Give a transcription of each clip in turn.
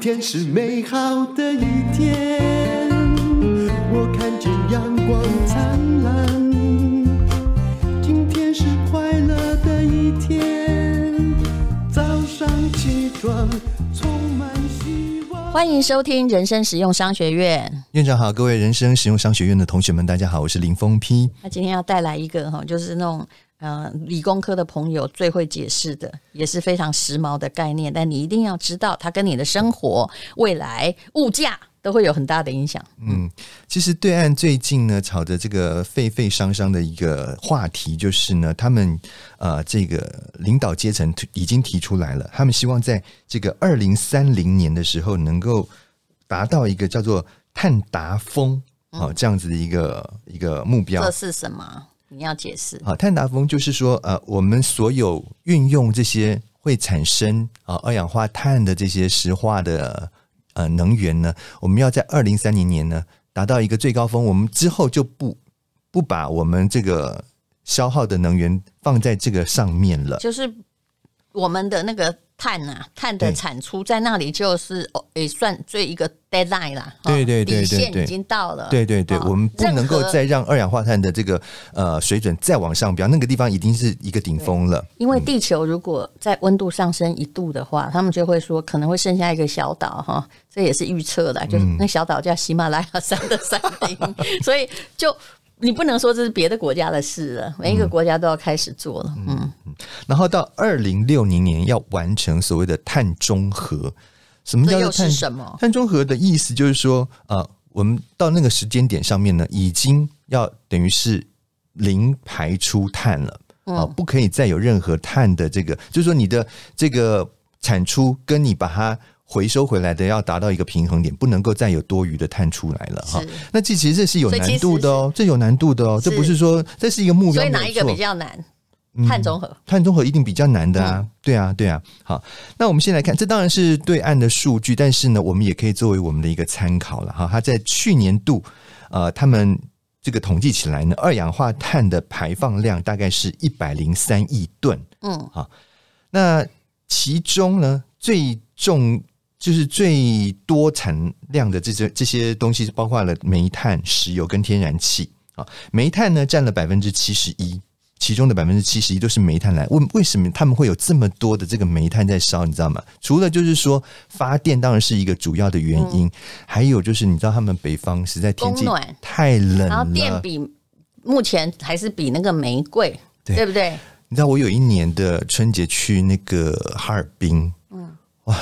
天是美好的一天，我看见阳光灿烂。今天是快乐的一天，早上起床充满希望。欢迎收听人生实用商学院。院长好，各位人生实用商学院的同学们，大家好，我是林峰批。那今天要带来一个哈，就是那种。呃，理工科的朋友最会解释的，也是非常时髦的概念，但你一定要知道，它跟你的生活、未来、物价都会有很大的影响。嗯，其实对岸最近呢，吵着这个沸沸扬扬的一个话题，就是呢，他们呃，这个领导阶层已经提出来了，他们希望在这个二零三零年的时候，能够达到一个叫做碳达峰啊这样子的一个一个目标。这是什么？你要解释啊，碳达峰就是说，呃，我们所有运用这些会产生啊二氧化碳的这些石化的呃能源呢，我们要在二零三零年呢达到一个最高峰，我们之后就不不把我们这个消耗的能源放在这个上面了，就是我们的那个。碳啊，碳的产出在那里就是哦，也算最一个 deadline 啦。对对对对，底线已经到了。对对对，我们不能够再让二氧化碳的这个呃水准再往上飙，那个地方已经是一个顶峰了。因为地球如果在温度上升一度的话，他们就会说可能会剩下一个小岛哈，这也是预测的，就是那小岛叫喜马拉雅山的山顶，所以就。你不能说这是别的国家的事了，每一个国家都要开始做了。嗯，嗯，然后到二零六零年要完成所谓的碳中和。什么叫做碳？什么？碳中和的意思就是说，呃，我们到那个时间点上面呢，已经要等于是零排出碳了啊，不可以再有任何碳的这个，就是说你的这个产出跟你把它。回收回来的要达到一个平衡点，不能够再有多余的碳出来了哈。那这其实这是有难度的哦，这有难度的哦，这不是说这是一个目标。所以哪一个比较难？碳中和，嗯，碳中和一定比较难的啊。对啊，对啊。好，那我们先来看，这当然是对岸的数据，但是呢，我们也可以作为我们的一个参考了哈。它在去年度，呃，他们这个统计起来呢，二氧化碳的排放量大概是一百零三亿吨。嗯，好，那其中呢，最重。就是最多产量的这些这些东西，包括了煤炭、石油跟天然气啊。煤炭呢占了百分之七十一，其中的百分之七十一都是煤炭来。为为什么他们会有这么多的这个煤炭在烧？你知道吗？除了就是说发电当然是一个主要的原因，嗯、还有就是你知道他们北方实在天气太冷了，然后电比目前还是比那个煤贵，对，对不对？你知道我有一年的春节去那个哈尔滨，嗯，哇。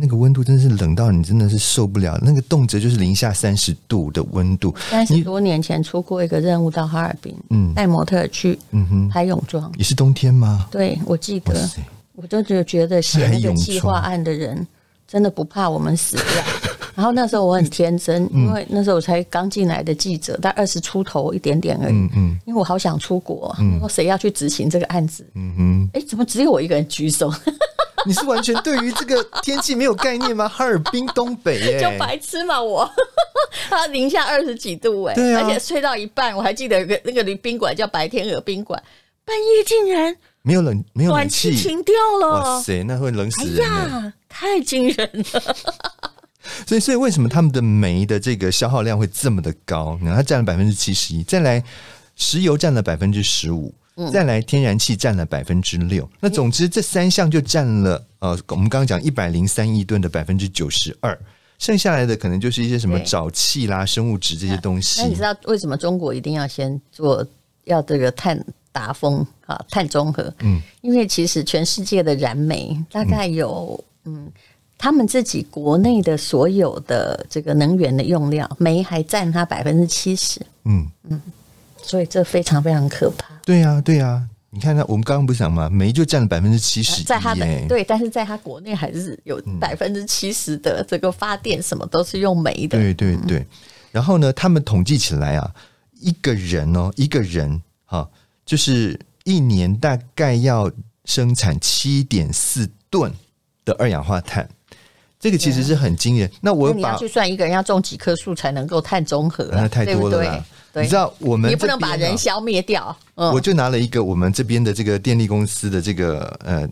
那个温度真是冷到你真的是受不了，那个动辄就是零下三十度的温度。三十多年前出过一个任务到哈尔滨，嗯，带模特去，嗯哼，拍泳装，也是冬天吗？对，我记得，我就觉觉得写那个计划案的人真的不怕我们死掉。然后那时候我很天真，因为那时候我才刚进来的记者，大概二十出头一点点而已，嗯嗯，因为我好想出国，嗯，说谁要去执行这个案子？嗯哼，哎，怎么只有我一个人举手？你是完全对于这个天气没有概念吗？哈尔滨东北耶、欸，就白痴嘛我，它零下二十几度哎、欸，啊、而且睡到一半，我还记得有个那个宾馆叫白天鹅宾馆，半夜竟然没有冷，没有暖气停掉了，哇塞，那会冷死人、欸！哎呀，太惊人了！所以，所以为什么他们的煤的这个消耗量会这么的高？你看，它占了百分之七十一，再来石油占了百分之十五。再来，天然气占了百分之六。那总之，这三项就占了呃，我们刚刚讲一百零三亿吨的百分之九十二。剩下来的可能就是一些什么沼气啦、生物质这些东西。那你知道为什么中国一定要先做要这个碳达峰啊、碳中和？嗯，因为其实全世界的燃煤大概有嗯，嗯，他们自己国内的所有的这个能源的用量，煤还占它百分之七十。嗯嗯。所以这非常非常可怕。对呀、啊，对呀、啊，你看，看，我们刚刚不是讲吗？煤就占了百分之七十，在它的对，但是在它国内还是有百分之七十的这个发电，什么都是用煤的。对对对。然后呢，他们统计起来啊，一个人哦，一个人哈，就是一年大概要生产七点四吨的二氧化碳。这个其实是很惊人。那我你要去算一个人要种几棵树才能够碳中和，那太多了啦。你知道我们也不能把人消灭掉。我就拿了一个我们这边的这个电力公司的这个呃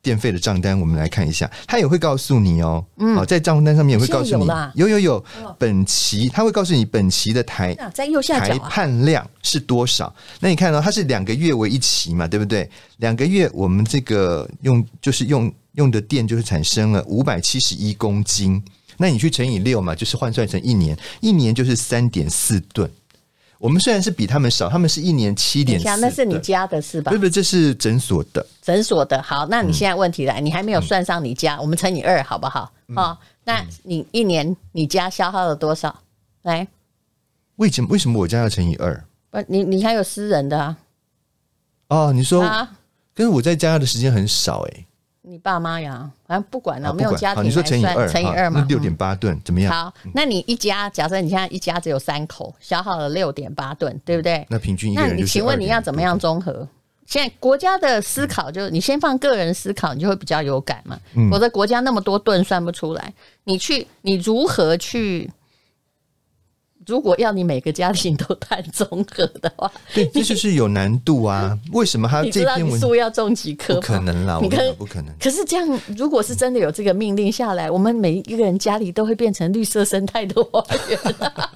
电费的账单，我们来看一下，他也会告诉你哦，嗯，好，在账单上面也会告诉你，有有有，本期他会告诉你本期的台在右下角台判量是多少？那你看到它是两个月为一期嘛，对不对？两个月我们这个用就是用用的电就是产生了五百七十一公斤，那你去乘以六嘛，就是换算成一年，一年就是三点四吨。我们虽然是比他们少，他们是一年七点四，那是你家的是吧？不不对？这是诊所的，诊所的。好，那你现在问题来，嗯、你还没有算上你家，嗯、我们乘以二好不好？嗯、哦，那你一年你家消耗了多少？来，为什么为什么我家要乘以二？不，你你还有私人的啊？哦，你说，啊、可是我在家的时间很少哎、欸。你爸妈呀，反正不管了，没有家庭你说乘以二，乘以二嘛，六点八吨怎么样？好，那你一家，假设你现在一家只有三口，消耗了六点八吨，对不对？那平均一个人，那你请问你要怎么样综合？现在国家的思考就是，你先放个人思考，你就会比较有感嘛。否则国家那么多吨算不出来，你去，你如何去？如果要你每个家庭都碳中和的话，对，这就是有难度啊。为什么他这篇文书要种几棵？不可能啦，我跟不可能。可是这样，如果是真的有这个命令下来，我们每一个人家里都会变成绿色生态的花园。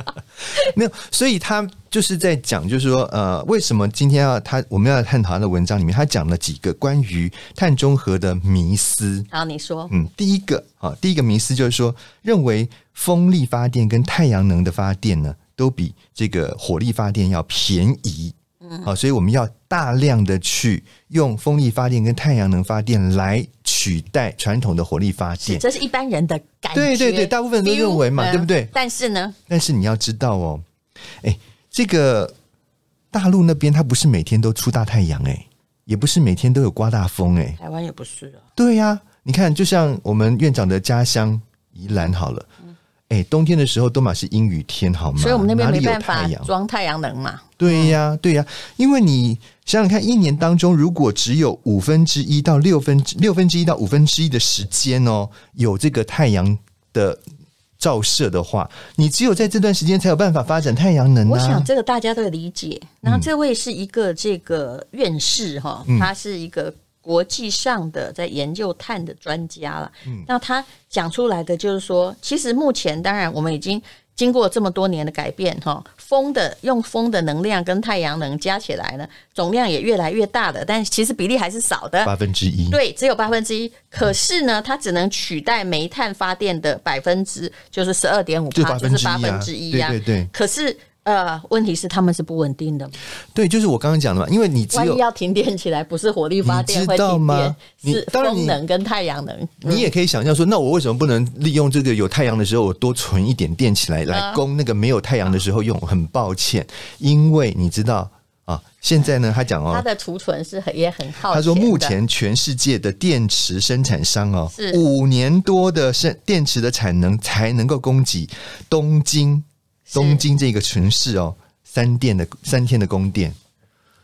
没有，所以他就是在讲，就是说，呃，为什么今天要他我们要探讨他的文章里面，他讲了几个关于碳中和的迷思。好，你说，嗯，第一个啊，第一个迷思就是说，认为风力发电跟太阳能的发电呢，都比这个火力发电要便宜。嗯，好，所以我们要大量的去用风力发电跟太阳能发电来取代传统的火力发电，这是一般人的感觉。对对对，大部分人都认为嘛，对不对？但是呢，但是你要知道哦，哎，这个大陆那边它不是每天都出大太阳，哎，也不是每天都有刮大风，哎，台湾也不是啊。对呀，你看，就像我们院长的家乡宜兰好了。哎，冬天的时候都嘛是阴雨天，好吗？所以我们那边没办法装太阳能嘛。对呀，对呀，因为你想想看，一年当中如果只有五分之一到六分之六分之一到五分之一的时间哦，有这个太阳的照射的话，你只有在这段时间才有办法发展太阳能啊。我想这个大家都理解。然后这位是一个这个院士哈，他是一个。国际上的在研究碳的专家了，嗯，那他讲出来的就是说，其实目前当然我们已经经过这么多年的改变，哈，风的用风的能量跟太阳能加起来呢，总量也越来越大的，但其实比例还是少的，八分之一，对，只有八分之一。可是呢，它只能取代煤炭发电的百分之，就是十二点五趴，就是八分之一呀，对对对。可是。呃，问题是他们是不稳定的。对，就是我刚刚讲的嘛，因为你只有万一要停电起来，不是火力发电会停电，是风能跟太阳能。你也可以想象说，那我为什么不能利用这个有太阳的时候，我多存一点电起来，来供那个没有太阳的时候用？很抱歉，因为你知道啊，现在呢，他讲哦，他的储存是很也很好。他说，目前全世界的电池生产商哦，是五年多的生电池的产能才能够供给东京。东京这个城市哦，三电的三天的供电，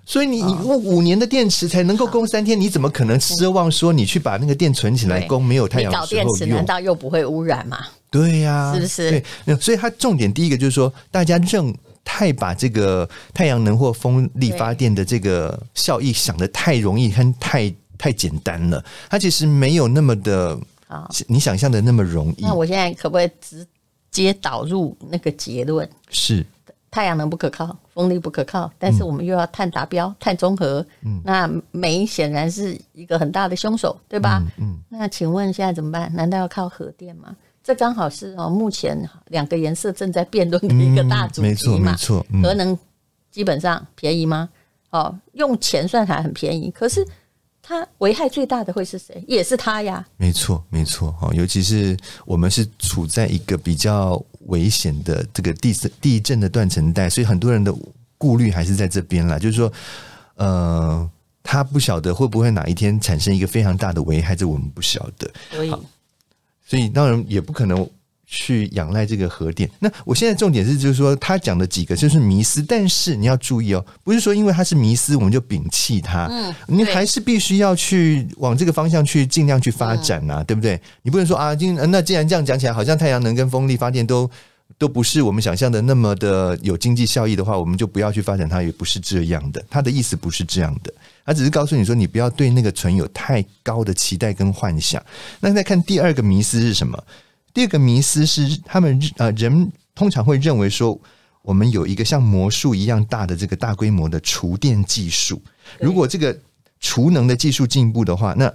所以你你用五年的电池才能够供三天，你怎么可能奢望说你去把那个电存起来供没有太阳的时候用？搞电池难道又不会污染吗？对呀，是不是？对，所以它重点第一个就是说，大家正太把这个太阳能或风力发电的这个效益想的太容易，和太太简单了，它其实没有那么的啊，你想象的那么容易。那我现在可不可以直接导入那个结论是太阳能不可靠，风力不可靠，但是我们又要碳达标、碳中和，嗯，那煤显然是一个很大的凶手，对吧？嗯，嗯，那请问现在怎么办？难道要靠核电吗？这刚好是哦，目前两个颜色正在辩论的一个大主题嘛。没错，没错。嗯，核能基本上便宜吗？哦，用钱算还很便宜，可是。它危害最大的会是谁？也是他呀。没错，没错哈。尤其是我们是处在一个比较危险的这个地地震的断层带，所以很多人的顾虑还是在这边啦。就是说，呃，他不晓得会不会哪一天产生一个非常大的危害，这我们不晓得。所以，所以当然也不可能。去仰赖这个核电，那我现在重点是，就是说他讲的几个就是迷思，但是你要注意哦，不是说因为它是迷思，我们就摒弃它，嗯，你还是必须要去往这个方向去尽量去发展啊，嗯、对不对？你不能说啊，今那既然这样讲起来，好像太阳能跟风力发电都都不是我们想象的那么的有经济效益的话，我们就不要去发展它，也不是这样的，他的意思不是这样的。他只是告诉你说，你不要对那个存有太高的期待跟幻想。那再看第二个迷思是什么？第二个迷思是他们呃人通常会认为说，我们有一个像魔术一样大的这个大规模的储电技术。如果这个储能的技术进步的话，那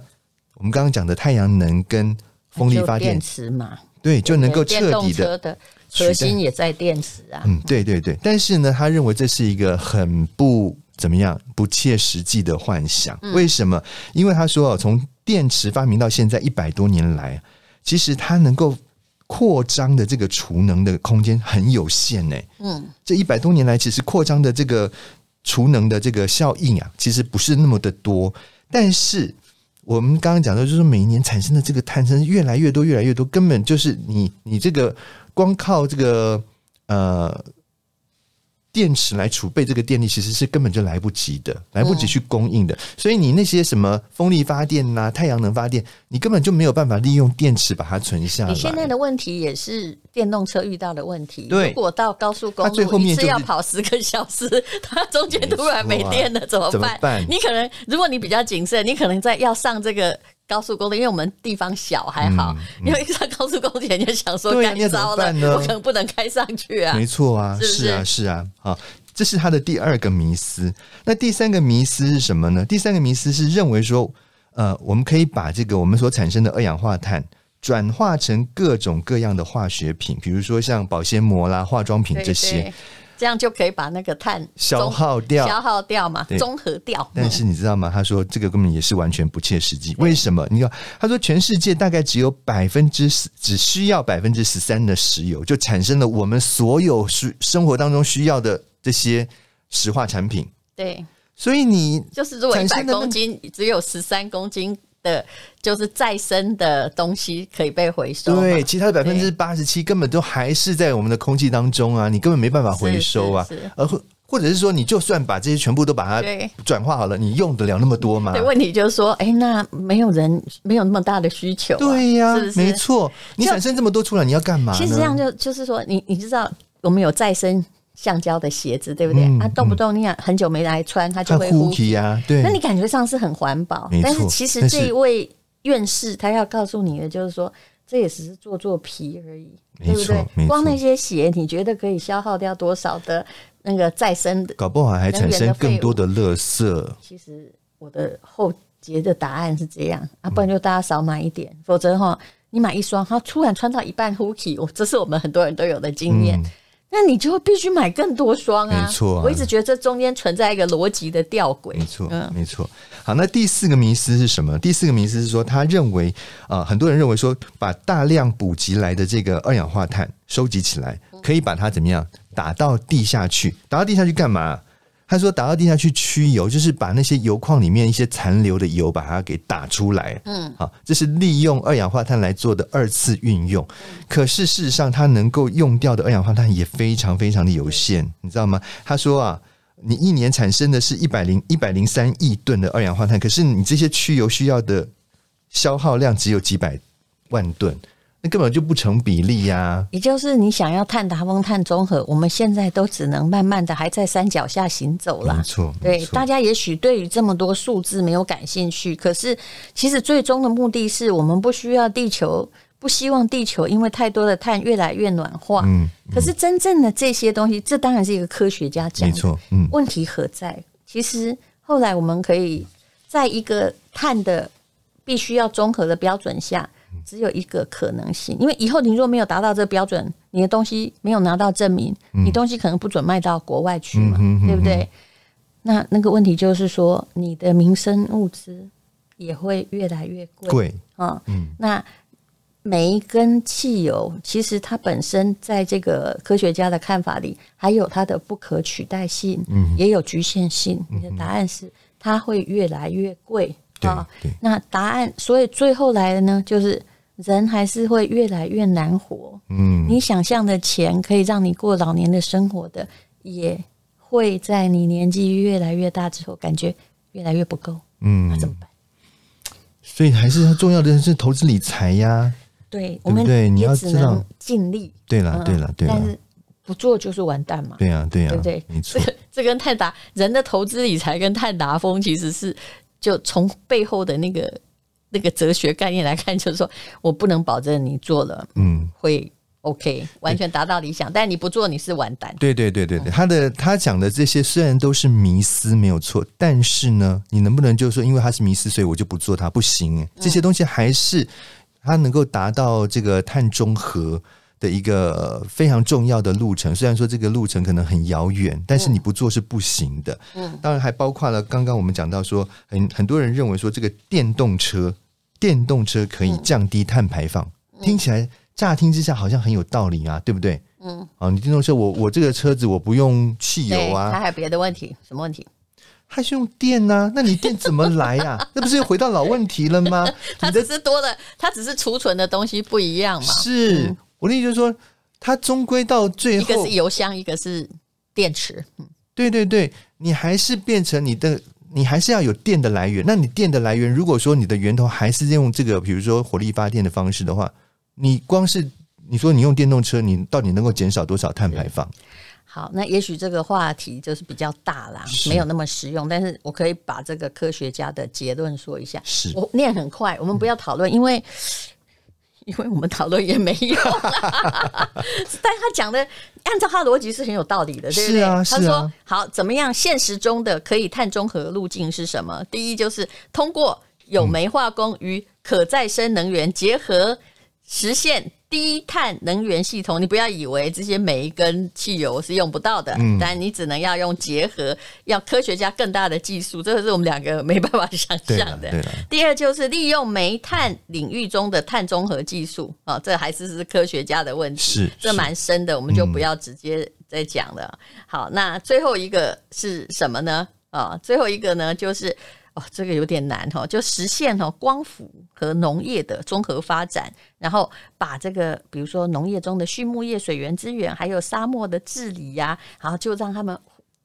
我们刚刚讲的太阳能跟风力发电电池嘛，对，就能够彻底的。核心也在电池啊，嗯，对对对，但是呢，他认为这是一个很不怎么样、不切实际的幻想。为什么？因为他说，从电池发明到现在一百多年来，其实它能够扩张的这个储能的空间很有限呢。嗯，这一百多年来，其实扩张的这个储能的这个效应啊，其实不是那么的多。但是我们刚刚讲的，就是每一年产生的这个碳生越来越多，越来越多，根本就是你你这个。光靠这个呃电池来储备这个电力，其实是根本就来不及的，来不及去供应的。嗯、所以你那些什么风力发电呐、啊、太阳能发电，你根本就没有办法利用电池把它存下来。你现在的问题也是电动车遇到的问题。对，如果到高速公路，它最后面是要跑十个 小时，它中间突然没电了，怎么办？怎么办？你可能，如果你比较谨慎，你可能在要上这个。高速公路，因为我们地方小还好，因为上高速公路前就想说，干糟了，我可能不能开上去啊。没错啊，是，啊，是啊，好，这是他的第二个迷思。那第三个迷思是什么呢？第三个迷思是认为说，呃，我们可以把这个我们所产生的二氧化碳转化成各种各样的化学品，比如说像保鲜膜啦、化妆品这些。这样就可以把那个碳消耗掉，消耗掉嘛，综合掉。但是你知道吗？他说这个根本也是完全不切实际。为什么？你看，他说全世界大概只有百分之十，只需要百分之十三的石油，就产生了我们所有需生活当中需要的这些石化产品。对，所以你就是如果一百公斤只有十三公斤。的，就是再生的东西可以被回收，对，其他的百分之八十七根本都还是在我们的空气当中啊，你根本没办法回收啊，而或或者是说，你就算把这些全部都把它转化好了，你用得了那么多吗？对，问题就是说，哎、欸，那没有人没有那么大的需求、啊，对呀、啊，没错，你产生这么多出来，你要干嘛？其实这样就就是说，你你知道，我们有再生。橡胶的鞋子，对不对？嗯、啊，动不动你想很久没来穿，它就会呼吸啊。对，那你感觉上是很环保，但是其实这一位院士他要告诉你的就是说，这也只是做做皮而已，对不对？光那些鞋，你觉得可以消耗掉多少的那个再生的？搞不好还产生更多的垃圾。其实我的后节的答案是这样啊，不然就大家少买一点，嗯、否则哈，你买一双，它突然穿到一半呼吸，这是我们很多人都有的经验。嗯那你就必须买更多双啊！没错啊，我一直觉得这中间存在一个逻辑的吊诡。没错，嗯，没错。好，那第四个迷思是什么？第四个迷思是说，他认为啊、呃，很多人认为说，把大量补给来的这个二氧化碳收集起来，可以把它怎么样打到地下去？打到地下去干嘛？他说：“打到地下去驱油，就是把那些油矿里面一些残留的油，把它给打出来。嗯，好，这是利用二氧化碳来做的二次运用。可是事实上，它能够用掉的二氧化碳也非常非常的有限，你知道吗？他说啊，你一年产生的是一百零一百零三亿吨的二氧化碳，可是你这些驱油需要的消耗量只有几百万吨。”那根本就不成比例呀、啊！也就是你想要碳达峰、碳中和，我们现在都只能慢慢的还在山脚下行走了。没错，对，大家也许对于这么多数字没有感兴趣，可是其实最终的目的是我们不需要地球，不希望地球因为太多的碳越来越暖化。嗯，嗯，可是真正的这些东西，这当然是一个科学家讲的。没错，嗯，问题何在？其实后来我们可以在一个碳的必须要综合的标准下。只有一个可能性，因为以后你若没有达到这个标准，你的东西没有拿到证明，嗯、你东西可能不准卖到国外去嘛，对不对？那那个问题就是说，你的民生物资也会越来越贵，啊。嗯、那煤跟汽油，其实它本身在这个科学家的看法里，还有它的不可取代性，嗯、也有局限性。你的答案是，它会越来越贵啊。那答案，所以最后来的呢，就是。人还是会越来越难活。嗯，你想象的钱可以让你过老年的生活的，也会在你年纪越来越大之后，感觉越来越不够。嗯，那怎么办？所以还是重要的是投资理财呀。对，我们对你要知道尽力。对了，对了，对了。但是不做就是完蛋嘛。对呀、啊，对呀、啊，对不对？没错。这这跟泰达人的投资理财跟泰达风其实是就从背后的那个那个哲学概念来看，就是说我不能保证你做了，嗯，会。OK，完全达到理想，但你不做你是完蛋。对对对对对，他的他讲的这些虽然都是迷思没有错，但是呢，你能不能就是说，因为他是迷思，所以我就不做它？不行，这些东西还是他能够达到这个碳中和的一个非常重要的路程。虽然说这个路程可能很遥远，但是你不做是不行的。嗯，当然还包括了刚刚我们讲到说，很很多人认为说这个电动车，电动车可以降低碳排放，听起来。乍听之下好像很有道理啊，对不对？嗯，啊，你电动车，我我这个车子我不用汽油啊，它还有别的问题，什么问题？还是用电呢、啊？那你电怎么来呀、啊？那不是又回到老问题了吗？它只是多了，它只是储存的东西不一样嘛。是、嗯、我的意思就是说，它终归到最后，一个是油箱，一个是电池。嗯，对对对，你还是变成你的，你还是要有电的来源。那你电的来源，如果说你的源头还是用这个，比如说火力发电的方式的话。你光是你说你用电动车，你到底能够减少多少碳排放？好，那也许这个话题就是比较大啦，没有那么实用。但是我可以把这个科学家的结论说一下。是我念很快，我们不要讨论，因为因为我们讨论也没用。但他讲的按照他的逻辑是很有道理的，对不对？他说好，怎么样？现实中的可以碳中和路径是什么？第一就是通过有煤化工与可再生能源结合。实现低碳能源系统，你不要以为这些煤跟汽油是用不到的，嗯、但你只能要用结合，要科学家更大的技术，这个是我们两个没办法想象的。第二就是利用煤炭领域中的碳中和技术啊、哦，这还是是科学家的问题，是这蛮深的，我们就不要直接再讲了。嗯、好，那最后一个是什么呢？啊、哦，最后一个呢就是。这个有点难哈，就实现哈光伏和农业的综合发展，然后把这个比如说农业中的畜牧业、水源资源，还有沙漠的治理呀、啊，然后就让他们。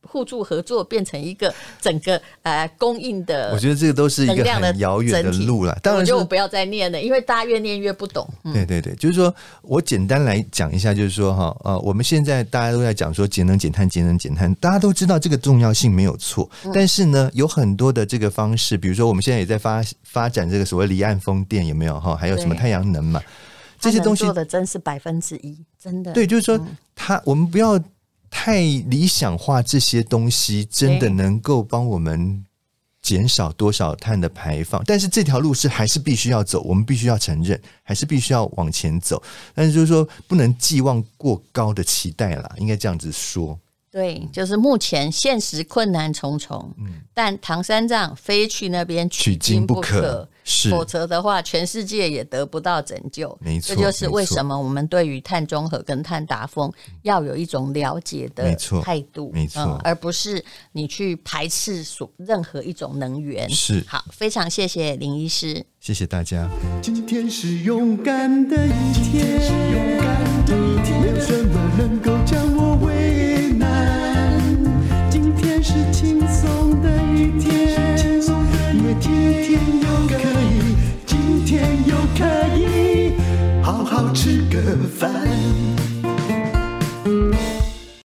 互助合作变成一个整个呃供应的，我觉得这个都是一个很遥远的路了。当然，就不要再念了，因为大家越念越不懂。嗯、对对对，就是说我简单来讲一下，就是说哈呃，我们现在大家都在讲说节能减碳、节能减碳，大家都知道这个重要性没有错。嗯、但是呢，有很多的这个方式，比如说我们现在也在发发展这个所谓离岸风电，有没有哈？还有什么太阳能嘛？这些东西做的真是百分之一，真的。对，就是说它，我们不要。太理想化，这些东西真的能够帮我们减少多少碳的排放？但是这条路是还是必须要走，我们必须要承认，还是必须要往前走。但是就是说，不能寄望过高的期待啦，应该这样子说。对，就是目前现实困难重重，嗯，但唐三藏非去那边取经不可，不可是否则的话，全世界也得不到拯救。没错，这就是为什么我们对于碳中和跟碳达峰要有一种了解的态度，没错，嗯，而不是你去排斥所任何一种能源。是，好，非常谢谢林医师，谢谢大家。今天是勇敢的一天，勇敢的一天，没有什么能够将 Fine.